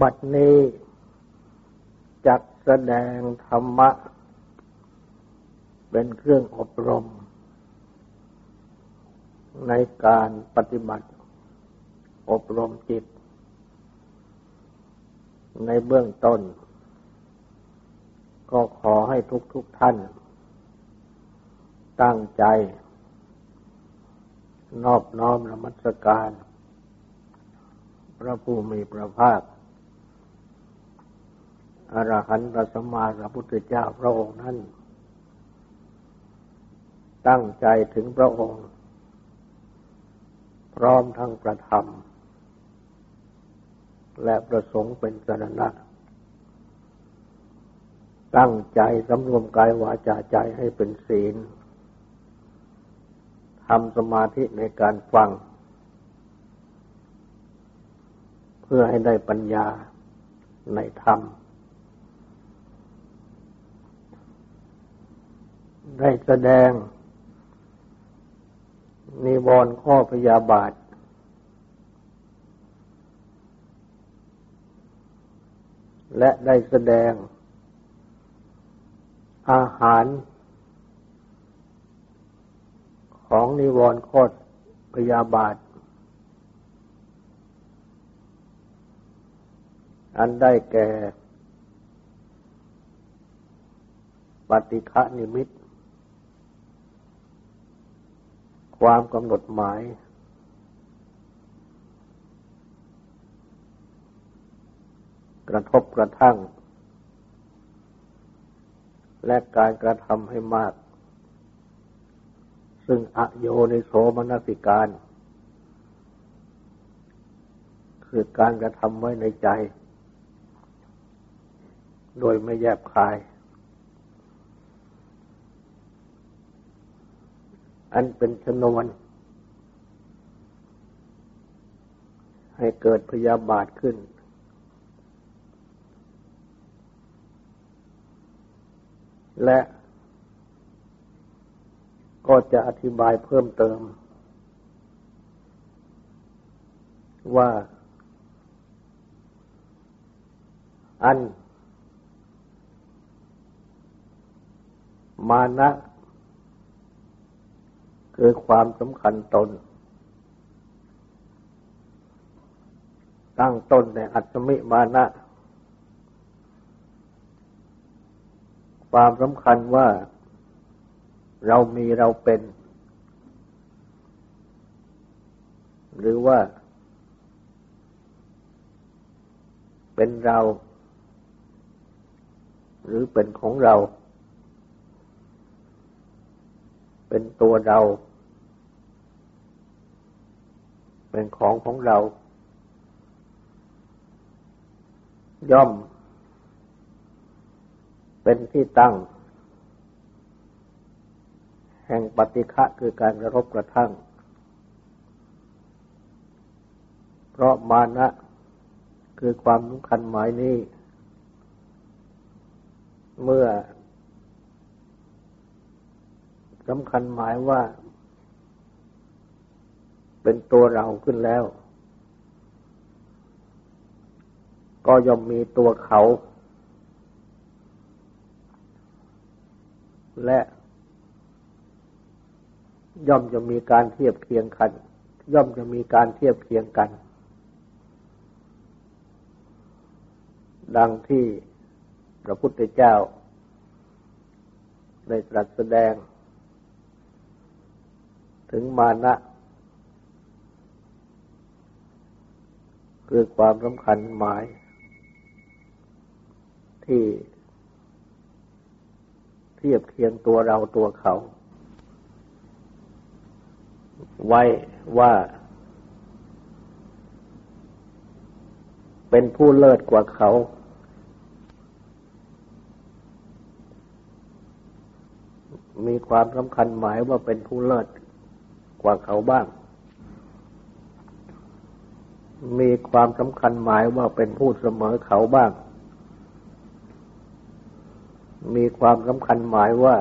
บัดนี้จัดแสดงธรรมะ เป็นเครื่องอบรม ในการปฏิบัติ อบรมจิต ในเบื้องต้น ก็ขอให้ทุกทุกท่าน ตั้งใจ นอบน้อมระมัสการ พระผู้มีพระภาค อรหันตสัมมาสัมพุทธเจ้าพระองค์นั้น ตั้งใจถึงพระองค์ พร้อมทั้งประธรรม และประสงค์เป็นสรณะ ตั้งใจสำรวมกายวาจาใจให้เป็นศีลทำสมาธิในการฟัง เพื่อให้ได้ปัญญาในธรรม ได้แสดง นิวรณ์ข้อพยาบาท และได้แสดง อาหาร ของนิวรณ์ข้อพยาบาท อันได้แก่ปฏิฆะนิมิต ความกำหนดหมาย กระทบกระทั่ง และการกระทำให้มาก ซึ่งอโยนิโสมนสิการ คือการกระทำไว้ในใจ โดยไม่แยบคาย อันเป็นชนวน ให้เกิดพยาบาทขึ้น และก็จะอธิบายเพิ่มเติม ว่า อัน มานะ คือความสำคัญตน ตั้งต้นในอัตมิมานะ ความสำคัญว่าเรามีเราเป็น หรือว่า เป็นเรา หรือเป็นของเรา เป็นตัวเรา เป็นของของเรา ย่อม เป็นที่ตั้ง แห่งปฏิฆะคือการกระทบกระทั่ง เพราะมานะ คือความสำคัญหมายนี้ เมื่อสำคัญหมายว่า เป็นตัวเราขึ้นแล้ว ก็ย่อมมีตัวเขา และย่อมจะมีการเทียบเคียงกัน ย่อมจะมีการเทียบเคียงกัน ดังที่พระพุทธเจ้าได้ตรัสแสดง ถึงมานะ คือความสำคัญหมาย ที่เทียบเคียงตัวเราตัวเขา ไว้ว่า เป็นผู้เลิศกว่าเขา มีความสำคัญหมายว่าเป็นผู้เลิศกว่าเขาบ้าง มีความสำคัญหมายว่าเป็นผู้เสมอเขาบ้าง มีความสำคัญหมายว่า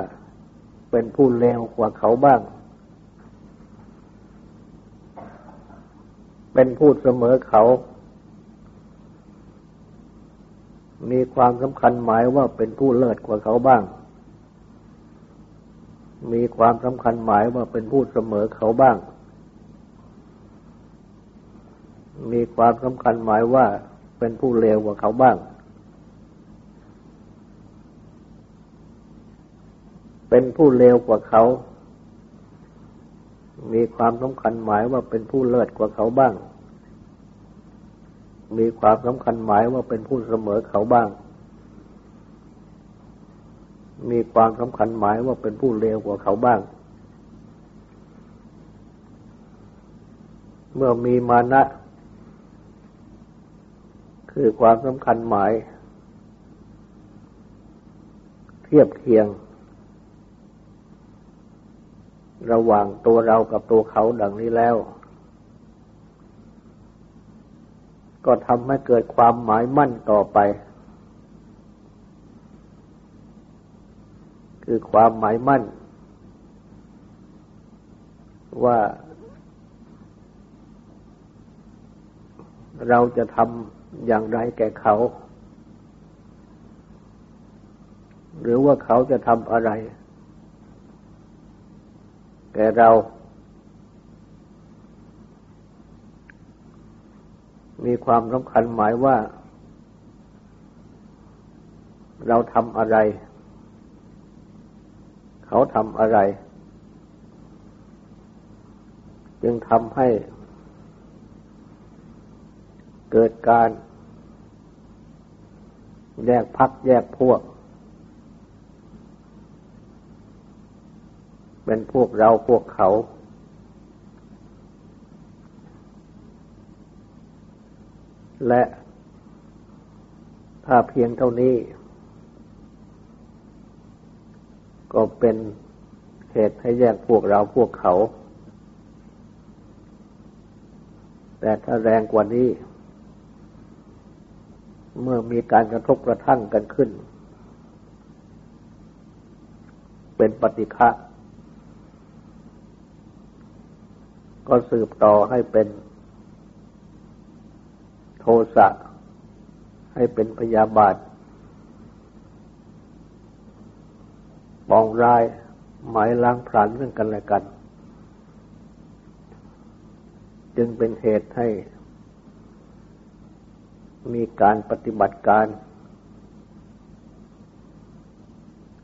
เป็นผู้เลวกว่าเขาบ้าง เป็นผู้เสมอเขา มีความสำคัญหมายว่าเป็นผู้เลิศกว่าเขาบ้าง มีความสำคัญหมายว่าเป็นผู้เสมอเขาบ้าง มีความสำคัญหมายว่าเป็นผู้เลวกว่าเขาบ้าง เป็นผู้เลวกว่าเขา มีความสำคัญหมายว่าเป็นผู้เลิศกว่าเขาบ้าง มีความสำคัญหมายว่าเป็นผู้เสมอเขาบ้าง มีความสำคัญหมายว่าเป็นผู้เลวกว่าเขาบ้างเมื่อมีมานะ คือความสำคัญหมาย เทียบเคียง ระหว่างตัวเรากับตัวเขาดังนี้แล้ว ก็ทำให้เกิดความหมายมั่นต่อไป คือความหมายมั่น ว่าเราจะทำ อย่างไรแก่เขา หรือว่าเขาจะทำอะไร แก่เรา มีความสำคัญหมายว่า เราทำอะไร เขาทำอะไร จึงทำให้เกิดการ แยกพักแยกพวก เป็นพวกเราพวกเขา และถ้าเพียงเท่านี้ ก็เป็นเหตุให้แยกพวกเราพวกเขา แต่ถ้าแรงกว่านี้ เมื่อมีการกระทบกระทั่งกันขึ้น เป็นปฏิฆะก็สืบต่อให้เป็นโทสะ ให้เป็นพยาบาทปองร้ายหมายล้างผลาญเรื่องกันและกัน จึงเป็นเหตุให้ มีการปฏิบัติการ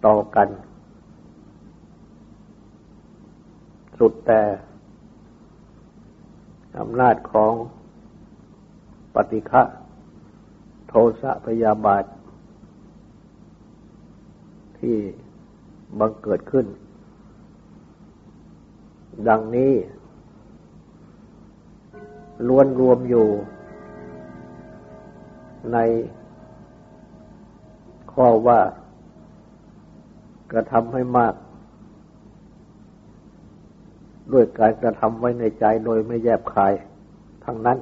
ต่อกัน สุดแต่อำนาจของปฏิฆะโทสะพยาบาท ที่บังเกิดขึ้น ดังนี้ล้วนรวมอยู่ ในข้อว่ากระทำให้มาก ด้วยการกระทำไว้ในใจโดยไม่แยบคายทั้งนั้น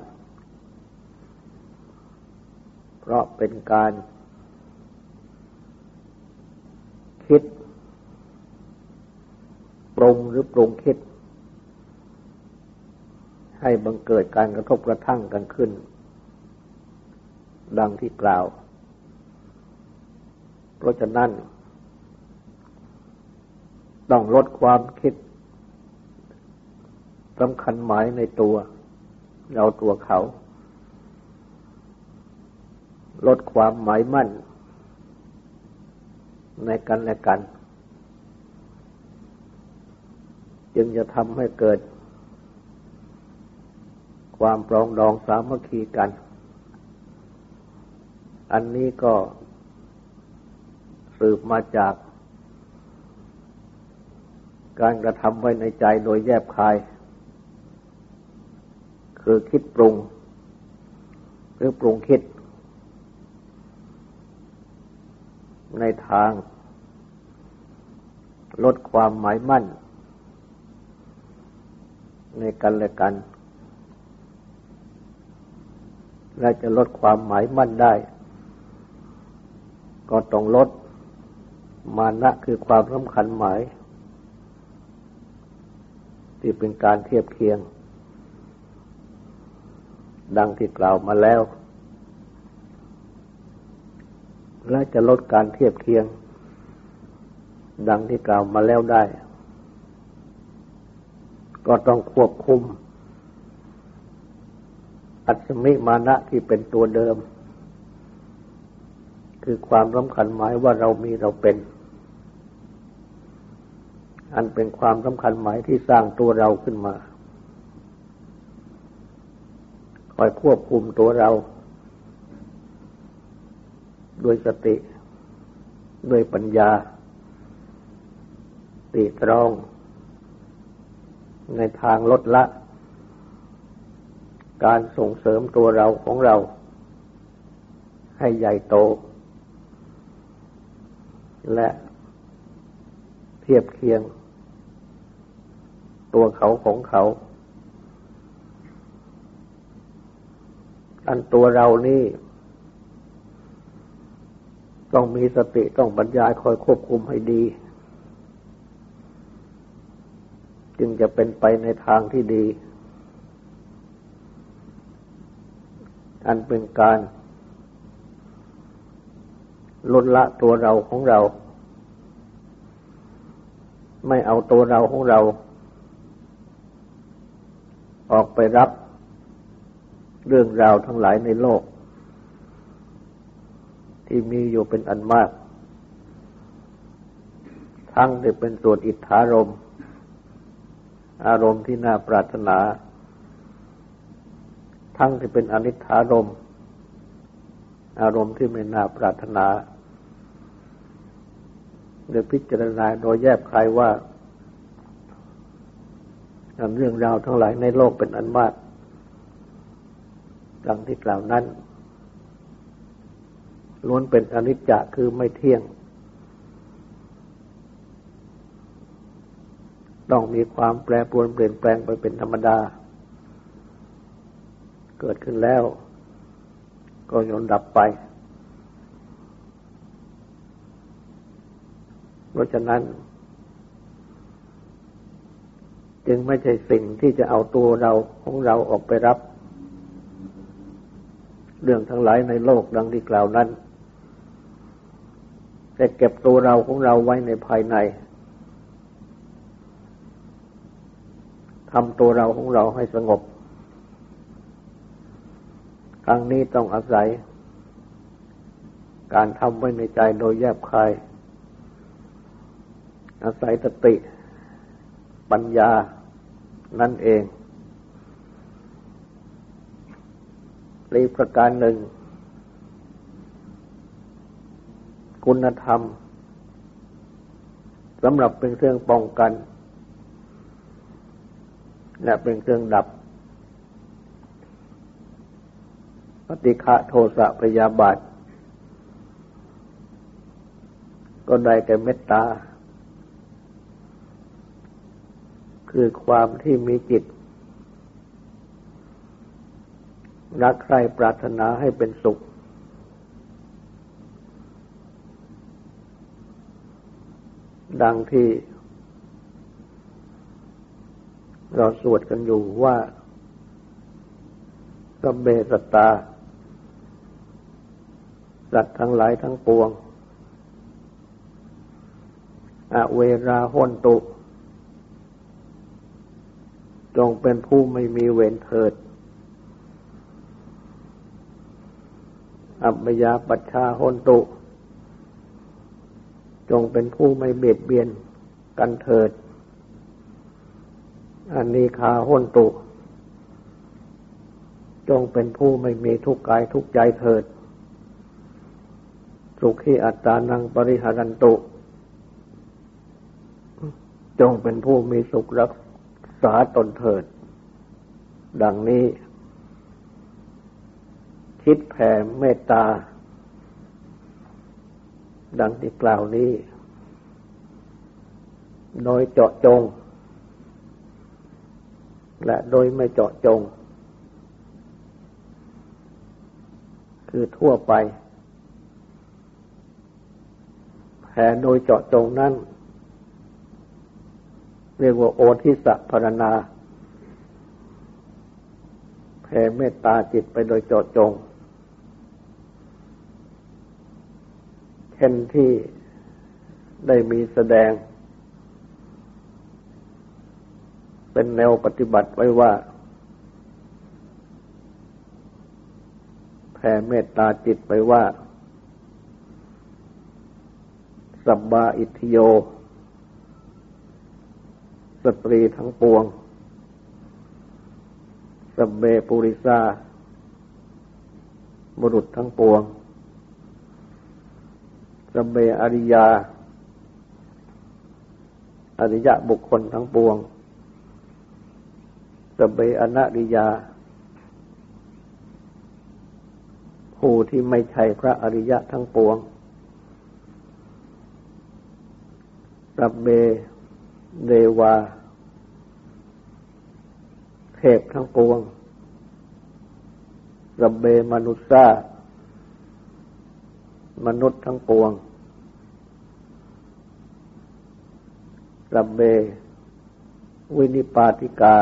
เพราะเป็นการคิด ปรุงหรือปรุงคิด ให้บังเกิดการกระทบกระทั่งกันขึ้น ดังที่กล่าว เพราะฉะนั้น ต้องลดความคิดสำคัญหมายในตัวเราตัวเขา ลดความหมายมั่น ในกันและกัน จึงจะทำให้เกิด ความปรองดองสามัคคีกัน อันนี้ก็สืบมาจากการกระทำไว้ในใจโดยแยบคาย คือคิดปรุง หรือปรุงคิด ในทาง ลดความหมายมั่น ในกันและกัน และจะลดความหมายมั่นได้ ก็ต้องลดมานะคือความสำคัญหมาย ที่เป็นการเทียบเคียง ดังที่กล่าวมาแล้ว แล้วจะลดการเทียบเคียง ดังที่กล่าวมาแล้วได้ ก็ต้องควบคุม อัศมิมานะที่เป็นตัวเดิม คือความสำคัญหมายว่าเรามีเราเป็น อันเป็นความสำคัญหมายที่สร้างตัวเราขึ้นมา คอยควบคุมตัวเรา ด้วยสติ ด้วยปัญญาตีตรอง ในทางลดละ การส่งเสริมตัวเราของเรา ให้ใหญ่โต และเทียบเคียง ตัวเขาของเขาอันตัวเรานี่ ต้องมีสติต้องบรรยายคอยควบคุมให้ดี จึงจะเป็นไปในทางที่ดี อันเป็นการ ลดละตัวเราของเรา ไม่เอาตัวเราของเรา ออกไปรับเรื่องราวทั้งหลายในโลก ที่มีอยู่เป็นอันมาก ทั้งที่เป็นส่วนอิทธารม อารมณ์ที่น่าปรารถนา ทั้งที่เป็นอนิธารมอารมณ์ที่ไม่น่าปรารถนา เรือพิจารณาโดยแยบคายว่าเรื่องราวทั้งหลายในโลกเป็นอันมากดังที่กล่าวนั้นล้วนเป็นอนิจจะคือไม่เที่ยง ต้องมีความแปรปรวนเปลี่ยนแปลงไปเป็นธรรมดา เกิดขึ้นแล้ว ก็ย่นดับไป เพราะฉะนั้น จึงไม่ใช่สิ่งที่จะเอาตัวเราของเราออกไปรับ เรื่องทั้งหลายในโลกดังที่กล่าวนั้น แต่เก็บตัวเราของเราไว้ในภายในทำตัวเราของเราให้สงบครั้งนี้ต้องอาศัย การทำไว้ในใจโดยแยบคาย อาศัยสติ ปัญญานั่นเองรีประการหนึ่ง คุณธรรมสำหรับเป็นเครื่องป้องกัน และเป็นเครื่องดับ ปฏิฆะโทสะพยาบาท ก็ได้แก่เมตตา คือความที่มีจิต รักใคร่ปรารถนาให้เป็นสุข ดังที่ เราสวดกันอยู่ว่าสัมเบสตา สัตว์ทั้งหลายทั้งปวง อเวราหนตุ จงเป็นผู้ไม่มีเวรเถิด อัปยาปัชชาหนตุ จงเป็นผู้ไม่เบียดเบียนกันเถิด อันนี้คาหนตุ จงเป็นผู้ไม่มีทุกข์กายทุกข์ใจเถิด สุขีอัตตานังปริหารันตุ จงเป็นผู้มีสุขรักษาตนเถิด ดังนี้ คิดแผ่เมตตา ดังที่กล่าวนี้ โดยเจาะจง และโดยไม่เจาะจง คือทั่วไปแผ่โดยเจาะจงนั้น เรียกว่าโอทิสะพรณนาแผ่เมตตาจิตไปโดยเจาะจง เช่นที่ได้มีแสดง เป็นแนวปฏิบัติไว้ว่าแผ่เมตตาจิตไปว่า สับบาอิทิโย สตรีทั้งปวงสเบปุริสาบุรุษทั้งปวงสเบอริยา อริยะบุคคลทั้งปวงสเบอนาริยา ผู้ที่ไม่ใช่พระอริยะทั้งปวงสเบ เดวาเทพทั้งปวงสับเบมนุษย์มนุษย์ทั้งปวงสับเบ วินิปาติกา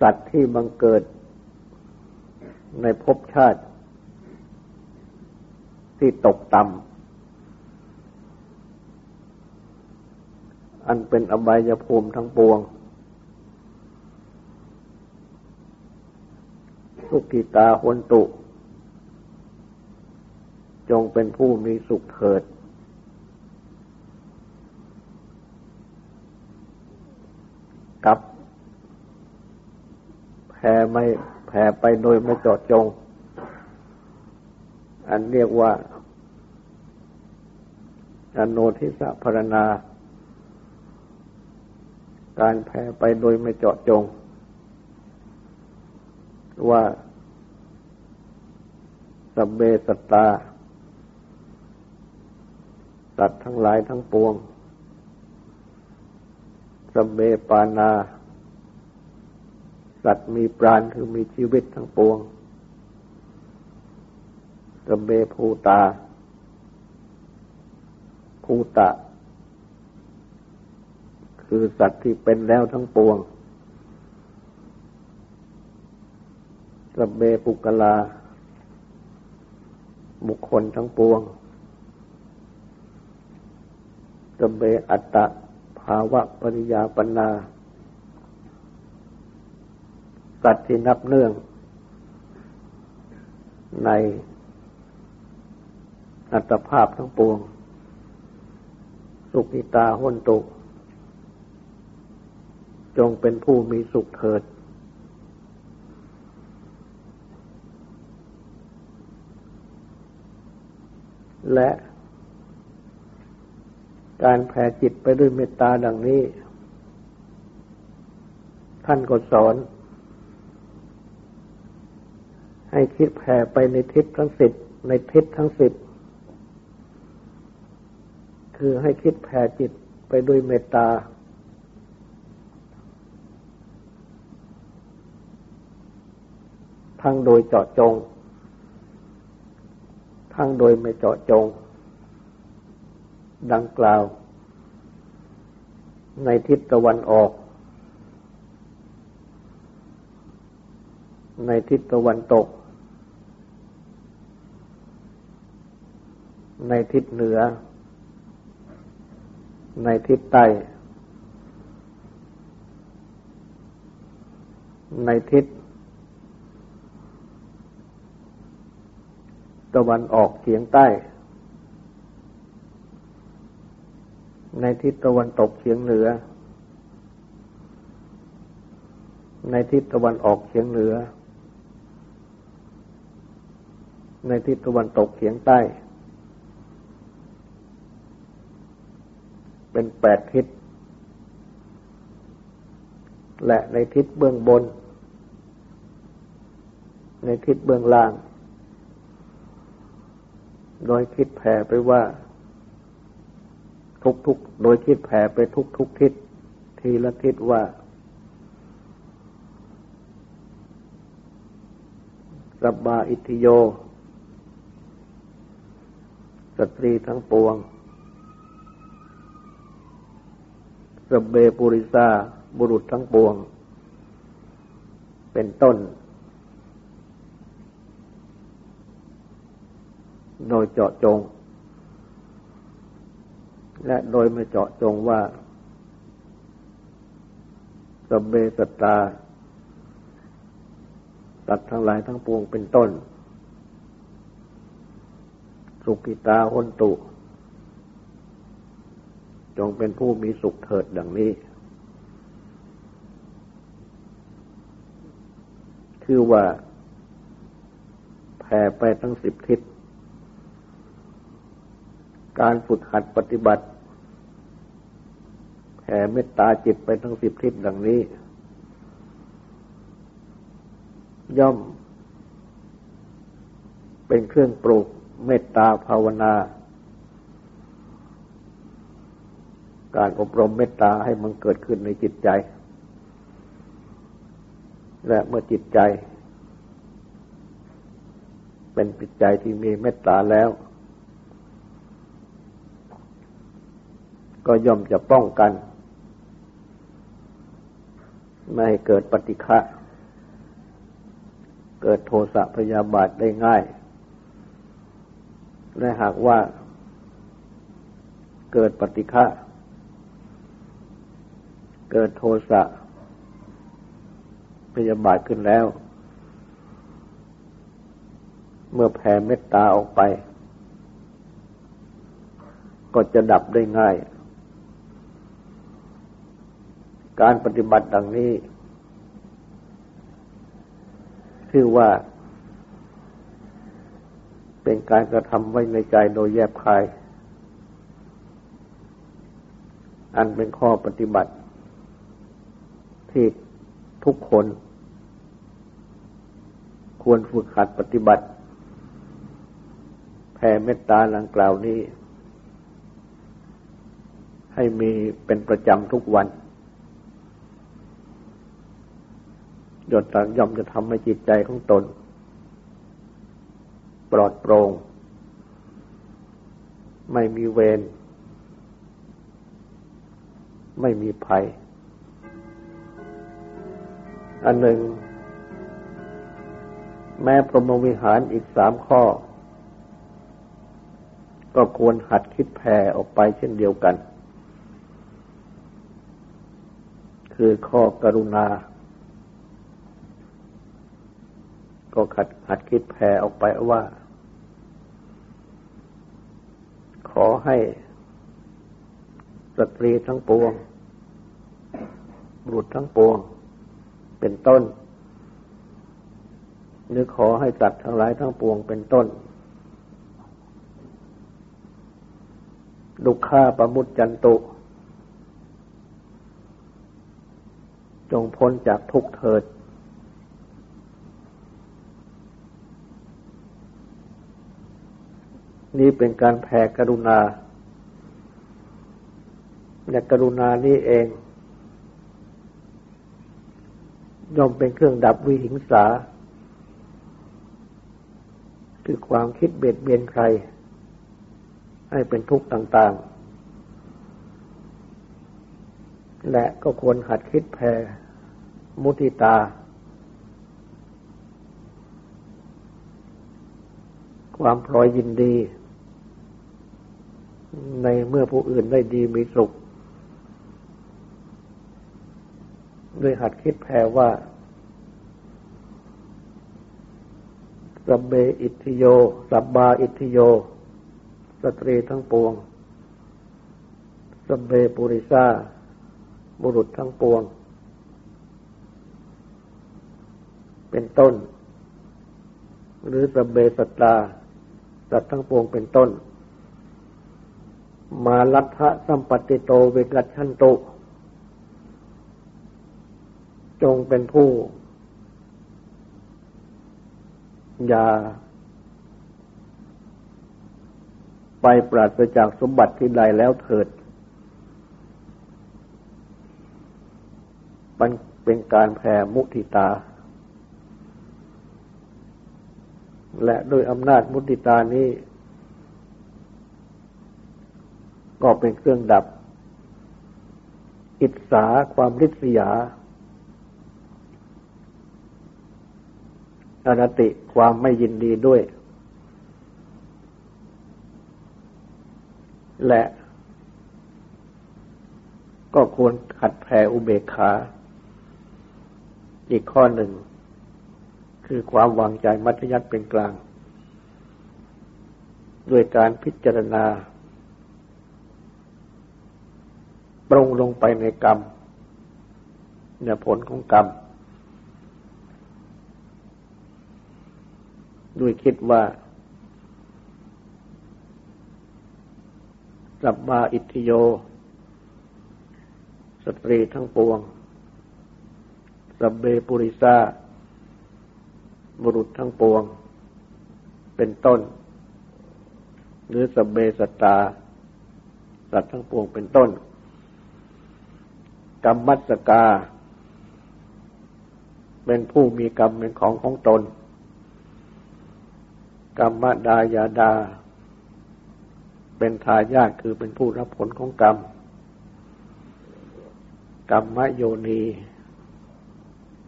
สัตว์ที่บังเกิด ในภพชาติ ที่ตกต่ำ อันเป็นอบายภูมิทั้งปวง สุกิตาหนตุ จงเป็นผู้มีสุขเถิด กับแผ่ไม่แผ่ไปโดยไม่จอดจง อันเรียกว่าอโนทิสะพรณา การแผ่ไปโดยไม่เจาะจง ว่าสเบสตาสัตว์ทั้งหลายทั้งปวงสเบปานา สัตว์มีปราณคือมีชีวิตทั้งปวงสเบภูตาภูตะ คือสัตว์ที่เป็นแล้วทั้งปวงสเบปุกลา บุคคลทั้งปวงสเบอัตตะ ภาวะปริยาปนา สัตว์ที่นับเนื่อง ในอัตภาพทั้งปวง สุขิตาห้นตุ จงเป็นผู้มีสุขเถิด และการแผ่จิตไปด้วยเมตตาดังนี้ ท่านก็สอน ให้คิดแผ่ไปในทิศทั้งสิบในทิศทั้งสิบคือให้คิดแผ่จิตไปด้วยเมตตา ทั้งโดยเจาะจง ทั้งโดยไม่เจาะจง ดังกล่าว ในทิศตะวันออก ในทิศตะวันตก ในทิศเหนือ ในทิศใต้ในทิศ ตะวันออกเฉียงใต้ ในทิศตะวันตกเฉียงเหนือ ในทิศตะวันออกเฉียงเหนือ ในทิศตะวันตกเฉียงใต้ เป็นแปดทิศ และในทิศเบื้องบน ในทิศเบื้องล่าง โดยคิดแผ่ไปว่า ทุกๆโดยคิดแผ่ไปทุกๆทิศทีละทิศว่า สับบาอิทิโย สตรีทั้งปวงสเบปุริซาบุรุษทั้งปวง เป็นต้น โดยเจาะจง และโดยไม่เจาะจงว่าสเบสตาตัดทั้งหลายทั้งปวงเป็นต้น สุขิตาหนตุ จงเป็นผู้มีสุขเถิดดังนี้ คือว่าแผ่ไปทั้งสิบทิศ การฝึกหัดปฏิบัติแผ่เมตตาจิตไปทั้งสิบทิศดังนี้ ย่อม เป็นเครื่องปลูกเมตตาภาวนา การอบรมเมตตาให้มันเกิดขึ้นในจิตใจ และเมื่อจิตใจ เป็นจิตใจที่มีเมตตาแล้ว ก็ย่อมจะป้องกัน ไม่ให้เกิดปฏิฆะเกิดโทสะพยาบาทได้ง่าย และหากว่าเกิดปฏิฆะเกิดโทสะพยาบาทขึ้นแล้ว เมื่อแผ่เมตตาออกไป ก็จะดับได้ง่าย การปฏิบัติดังนี้ ชื่อว่า เป็นการกระทำไว้ในใจโดยแยบคาย อันเป็นข้อปฏิบัติ ที่ทุกคน ควรฝึกหัดปฏิบัติแผ่เมตตาลังกล่าวนี้ ให้มีเป็นประจำทุกวัน ยดตังย่อมจะทำให้จิตใจของตน ปลอดโปร่งไม่มีเวรไม่มีภัย อันหนึ่ง แม้พรหมวิหารอีกสามข้อ ก็ควรหัดคิดแผ่ออกไปเช่นเดียวกัน คือข้อกรุณา ก็ขัดหัดคิดแผ่ออกไปว่า ขอให้สตรีทั้งปวง บุตรทั้งปวง เป็นต้น หรือขอให้สัตว์ทั้งหลายทั้งปวงเป็นต้นดุข้าประมุตจันตุ จงพ้นจากทุกเถิด นี้เป็นการแผ่กรุณาและกรุณานี้เอง ย่อมเป็นเครื่องดับวิหิงสา คือความคิดเบียดเบียนใคร ให้เป็นทุกข์ต่างๆ และก็ควรหัดคิดแผ่มุติตา ความพลอยยินดี ในเมื่อผู้อื่นได้ดีมีสุขด้วยหัดคิดแผ่ว่าสับเบอิทธิโยสับบาอิทธิโย สตรีทั้งปวงสับเบปุริซาบุรุษทั้งปวง เป็นต้น หรือสับเบสัตตาสัตว์ทั้งปวงเป็นต้น มาลัทธะสัมปติโตเวกัชันโตจงเป็นผู้ อย่า ไปปราศจากสมบัติที่ใดแล้วเถิดมันเป็นการแผ่มุทิตา และโดยอำนาจมุติตานี้ ก็เป็นเครื่องดับ อิจฉาความริษยาอนติความไม่ยินดีด้วย และก็ควรขัดแผ่อุเบกขา อีกข้อหนึ่ง คือความวางใจมัธยัติเป็นกลาง ด้วยการพิจารณา ปรุงลงไปในกรรมเนี่ยผลของกรรม ด้วยคิดว่าสัมมาอิทธิโย สตรีทั้งปวงสัมเบปุริสาบุรุษทั้งปวง เป็นต้น หรือสัมเบสตา สัตว์ทั้งปวงเป็นต้น กรรมมัสกา เป็นผู้มีกรรมเป็นของของตน กรรมดายาดา เป็นทายาทคือเป็นผู้รับผลของกรรม กรรมโยนี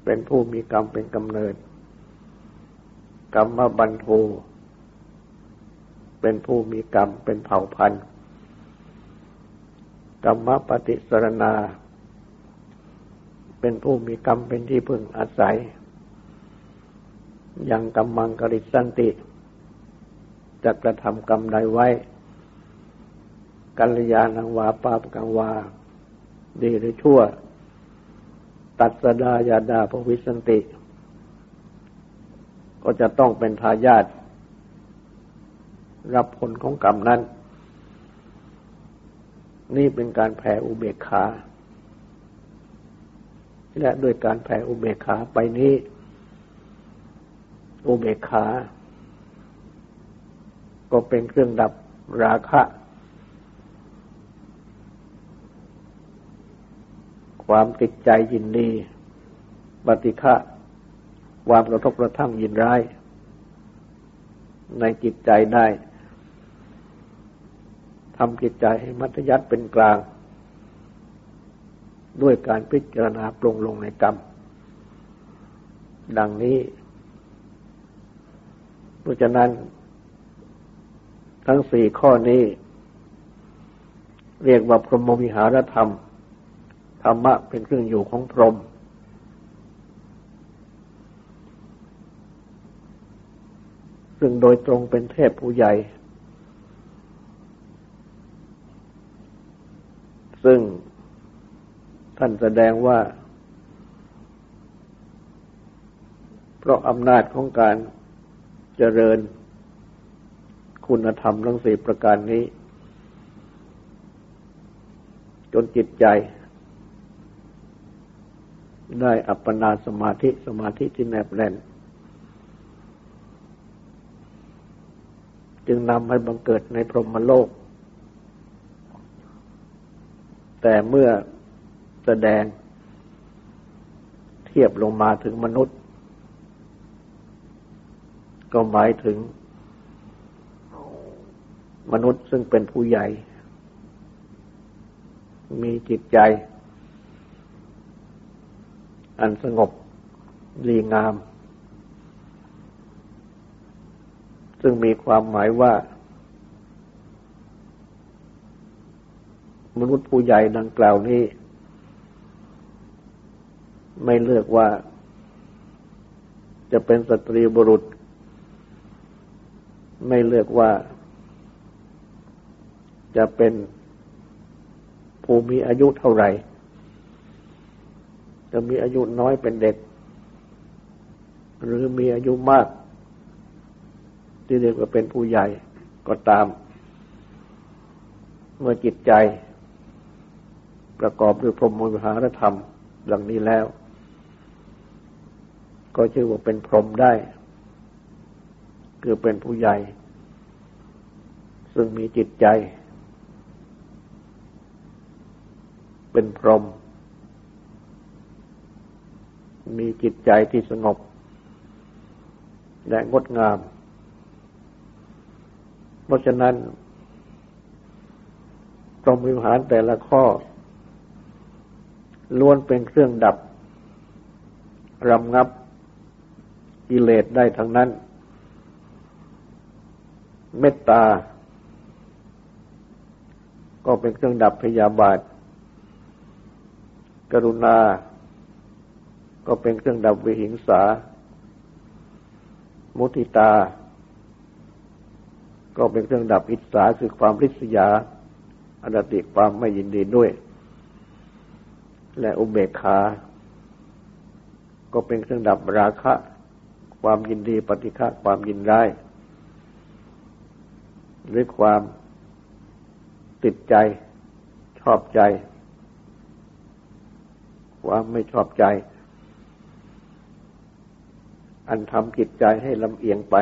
เป็นผู้มีกรรมเป็นกำเนิด กรรมบันโทเป็นผู้มีกรรมเป็นเผ่าพันธุ์กรรมปฏิสรณา เป็นผู้มีกรรมเป็นที่พึ่งอาศัย ยังกรรมังกริสันติ จะกระทำกรรมใดไว้ กัลยาณังวาปาปกังวา ดีหรือชั่ว ตัดสดายาดาภวิสันติ ก็จะต้องเป็นทายาทรับผลของกรรมนั้น นี่เป็นการแผ่อุเบกขา และด้วยการแผ่อุเบกขาไปนี้ อุเบกขา ก็เป็นเครื่องดับราคะ ความติดใจยินดีปฏิฆะความกระทบกระทั่งยินร้าย ในจิตใจได้ทำจิตใจให้มัธยัติเป็นกลาง ด้วยการพิจารณาปรงลงในกรรม ดังนี้ เพราะฉะนั้น ทั้งสี่ข้อนี้ เรียกว่าพรหมวิหารธรรม ธรรมะเป็นเครื่องอยู่ของพรหมซึ่งโดยตรงเป็นเทพผู้ใหญ่ ซึ่ง ท่านแสดงว่า เพราะอำนาจของการเจริญคุณธรรมทั้งสี่ประการนี้ จนจิตใจ ได้อัปปนาสมาธิสมาธิที่แนบแน่น จึงนำให้บังเกิดในพรหมโลก แต่เมื่อ แสดง เทียบลงมาถึงมนุษย์ ก็หมายถึง มนุษย์ซึ่งเป็นผู้ใหญ่ มีจิตใจ อันสงบดีงาม ซึ่งมีความหมายว่ามนุษย์ผู้ใหญ่ดังกล่าวนี้ ไม่เลือกว่า จะเป็นสตรีบุรุษ ไม่เลือกว่า จะเป็นผู้มีอายุเท่าไหร่ จะมีอายุน้อยเป็นเด็ก หรือมีอายุมาก ที่เรียกว่าเป็นผู้ใหญ่ก็ตาม เมื่อจิตใจประกอบด้วยพรหมวิหารธรรม ดังนี้แล้ว ก็ชื่อว่าเป็นพรหมได้ คือเป็นผู้ใหญ่ ซึ่งมีจิตใจ เป็นพรหมมีจิตใจที่สงบ และงดงาม เพราะฉะนั้นพรหมวิหารแต่ละข้อ ล้วนเป็นเครื่องดับรำงับ กิเลสได้ทั้งนั้น เมตตา ก็เป็นเครื่องดับพยาบาท กรุณา ก็เป็นเครื่องดับวิหิงสา มุทิตา ก็เป็นเครื่องดับอิจฉาคือความริษยาอดติความไม่ยินดีด้วย และอุเบกขา ก็เป็นเครื่องดับราคะ ความยินดีปฏิฆะความยินร้ายหรือความติดใจชอบใจ ความไม่ชอบใจ อันทำจิตใจให้ลำเอียงไป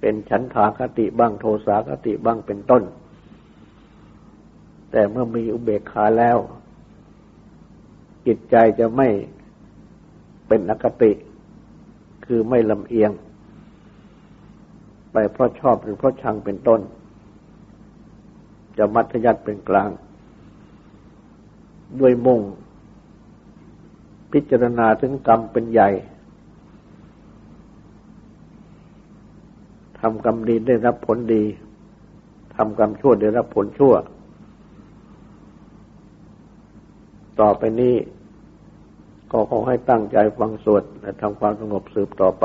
เป็นฉันทาคติบ้างโทสาคติบ้างเป็นต้น แต่เมื่อมีอุเบกขาแล้ว จิตใจจะไม่ เป็นอคติ คือไม่ลำเอียง ไปเพราะชอบหรือเพราะชังเป็นต้น จะมัธยัติเป็นกลาง ด้วยมุ่ง พิจารณาถึงกรรมเป็นใหญ่ทำกรรมดีได้รับผลดี ทำกรรมชั่วได้รับผลชั่ว ต่อไปนี้ ก็ขอให้ตั้งใจฟังสวดและทำความสงบสืบต่อไป